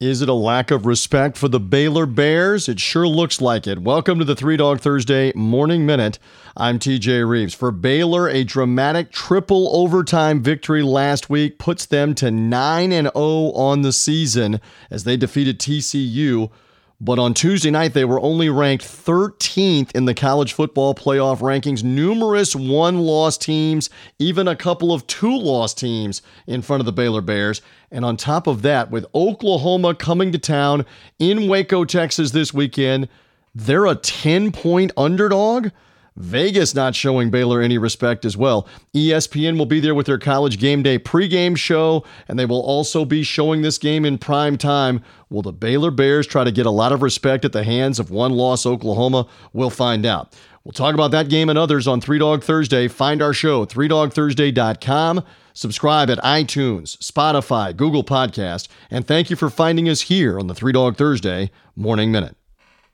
Is it a lack of respect for the Baylor Bears? It sure looks like it. Welcome to the Three Dog Thursday Morning Minute. I'm TJ Reeves. For Baylor, a dramatic triple overtime victory last week puts them to 9 and 0 on the season as they defeated TCU but on Tuesday night, they were only ranked 13th in the college football playoff rankings. Numerous one loss teams, even a couple of two loss teams in front of the Baylor Bears. And on top of that, with Oklahoma coming to town in Waco, Texas this weekend, they're a 10 point underdog. Vegas not showing Baylor any respect as well. ESPN will be there with their college game day pregame show, and they will also be showing this game in prime time. Will the Baylor Bears try to get a lot of respect at the hands of one loss Oklahoma? We'll find out. We'll talk about that game and others on Three Dog Thursday. Find our show, 3dogthursday.com. Subscribe at iTunes, Spotify, Google Podcast, and thank you for finding us here on the Three Dog Thursday Morning Minute.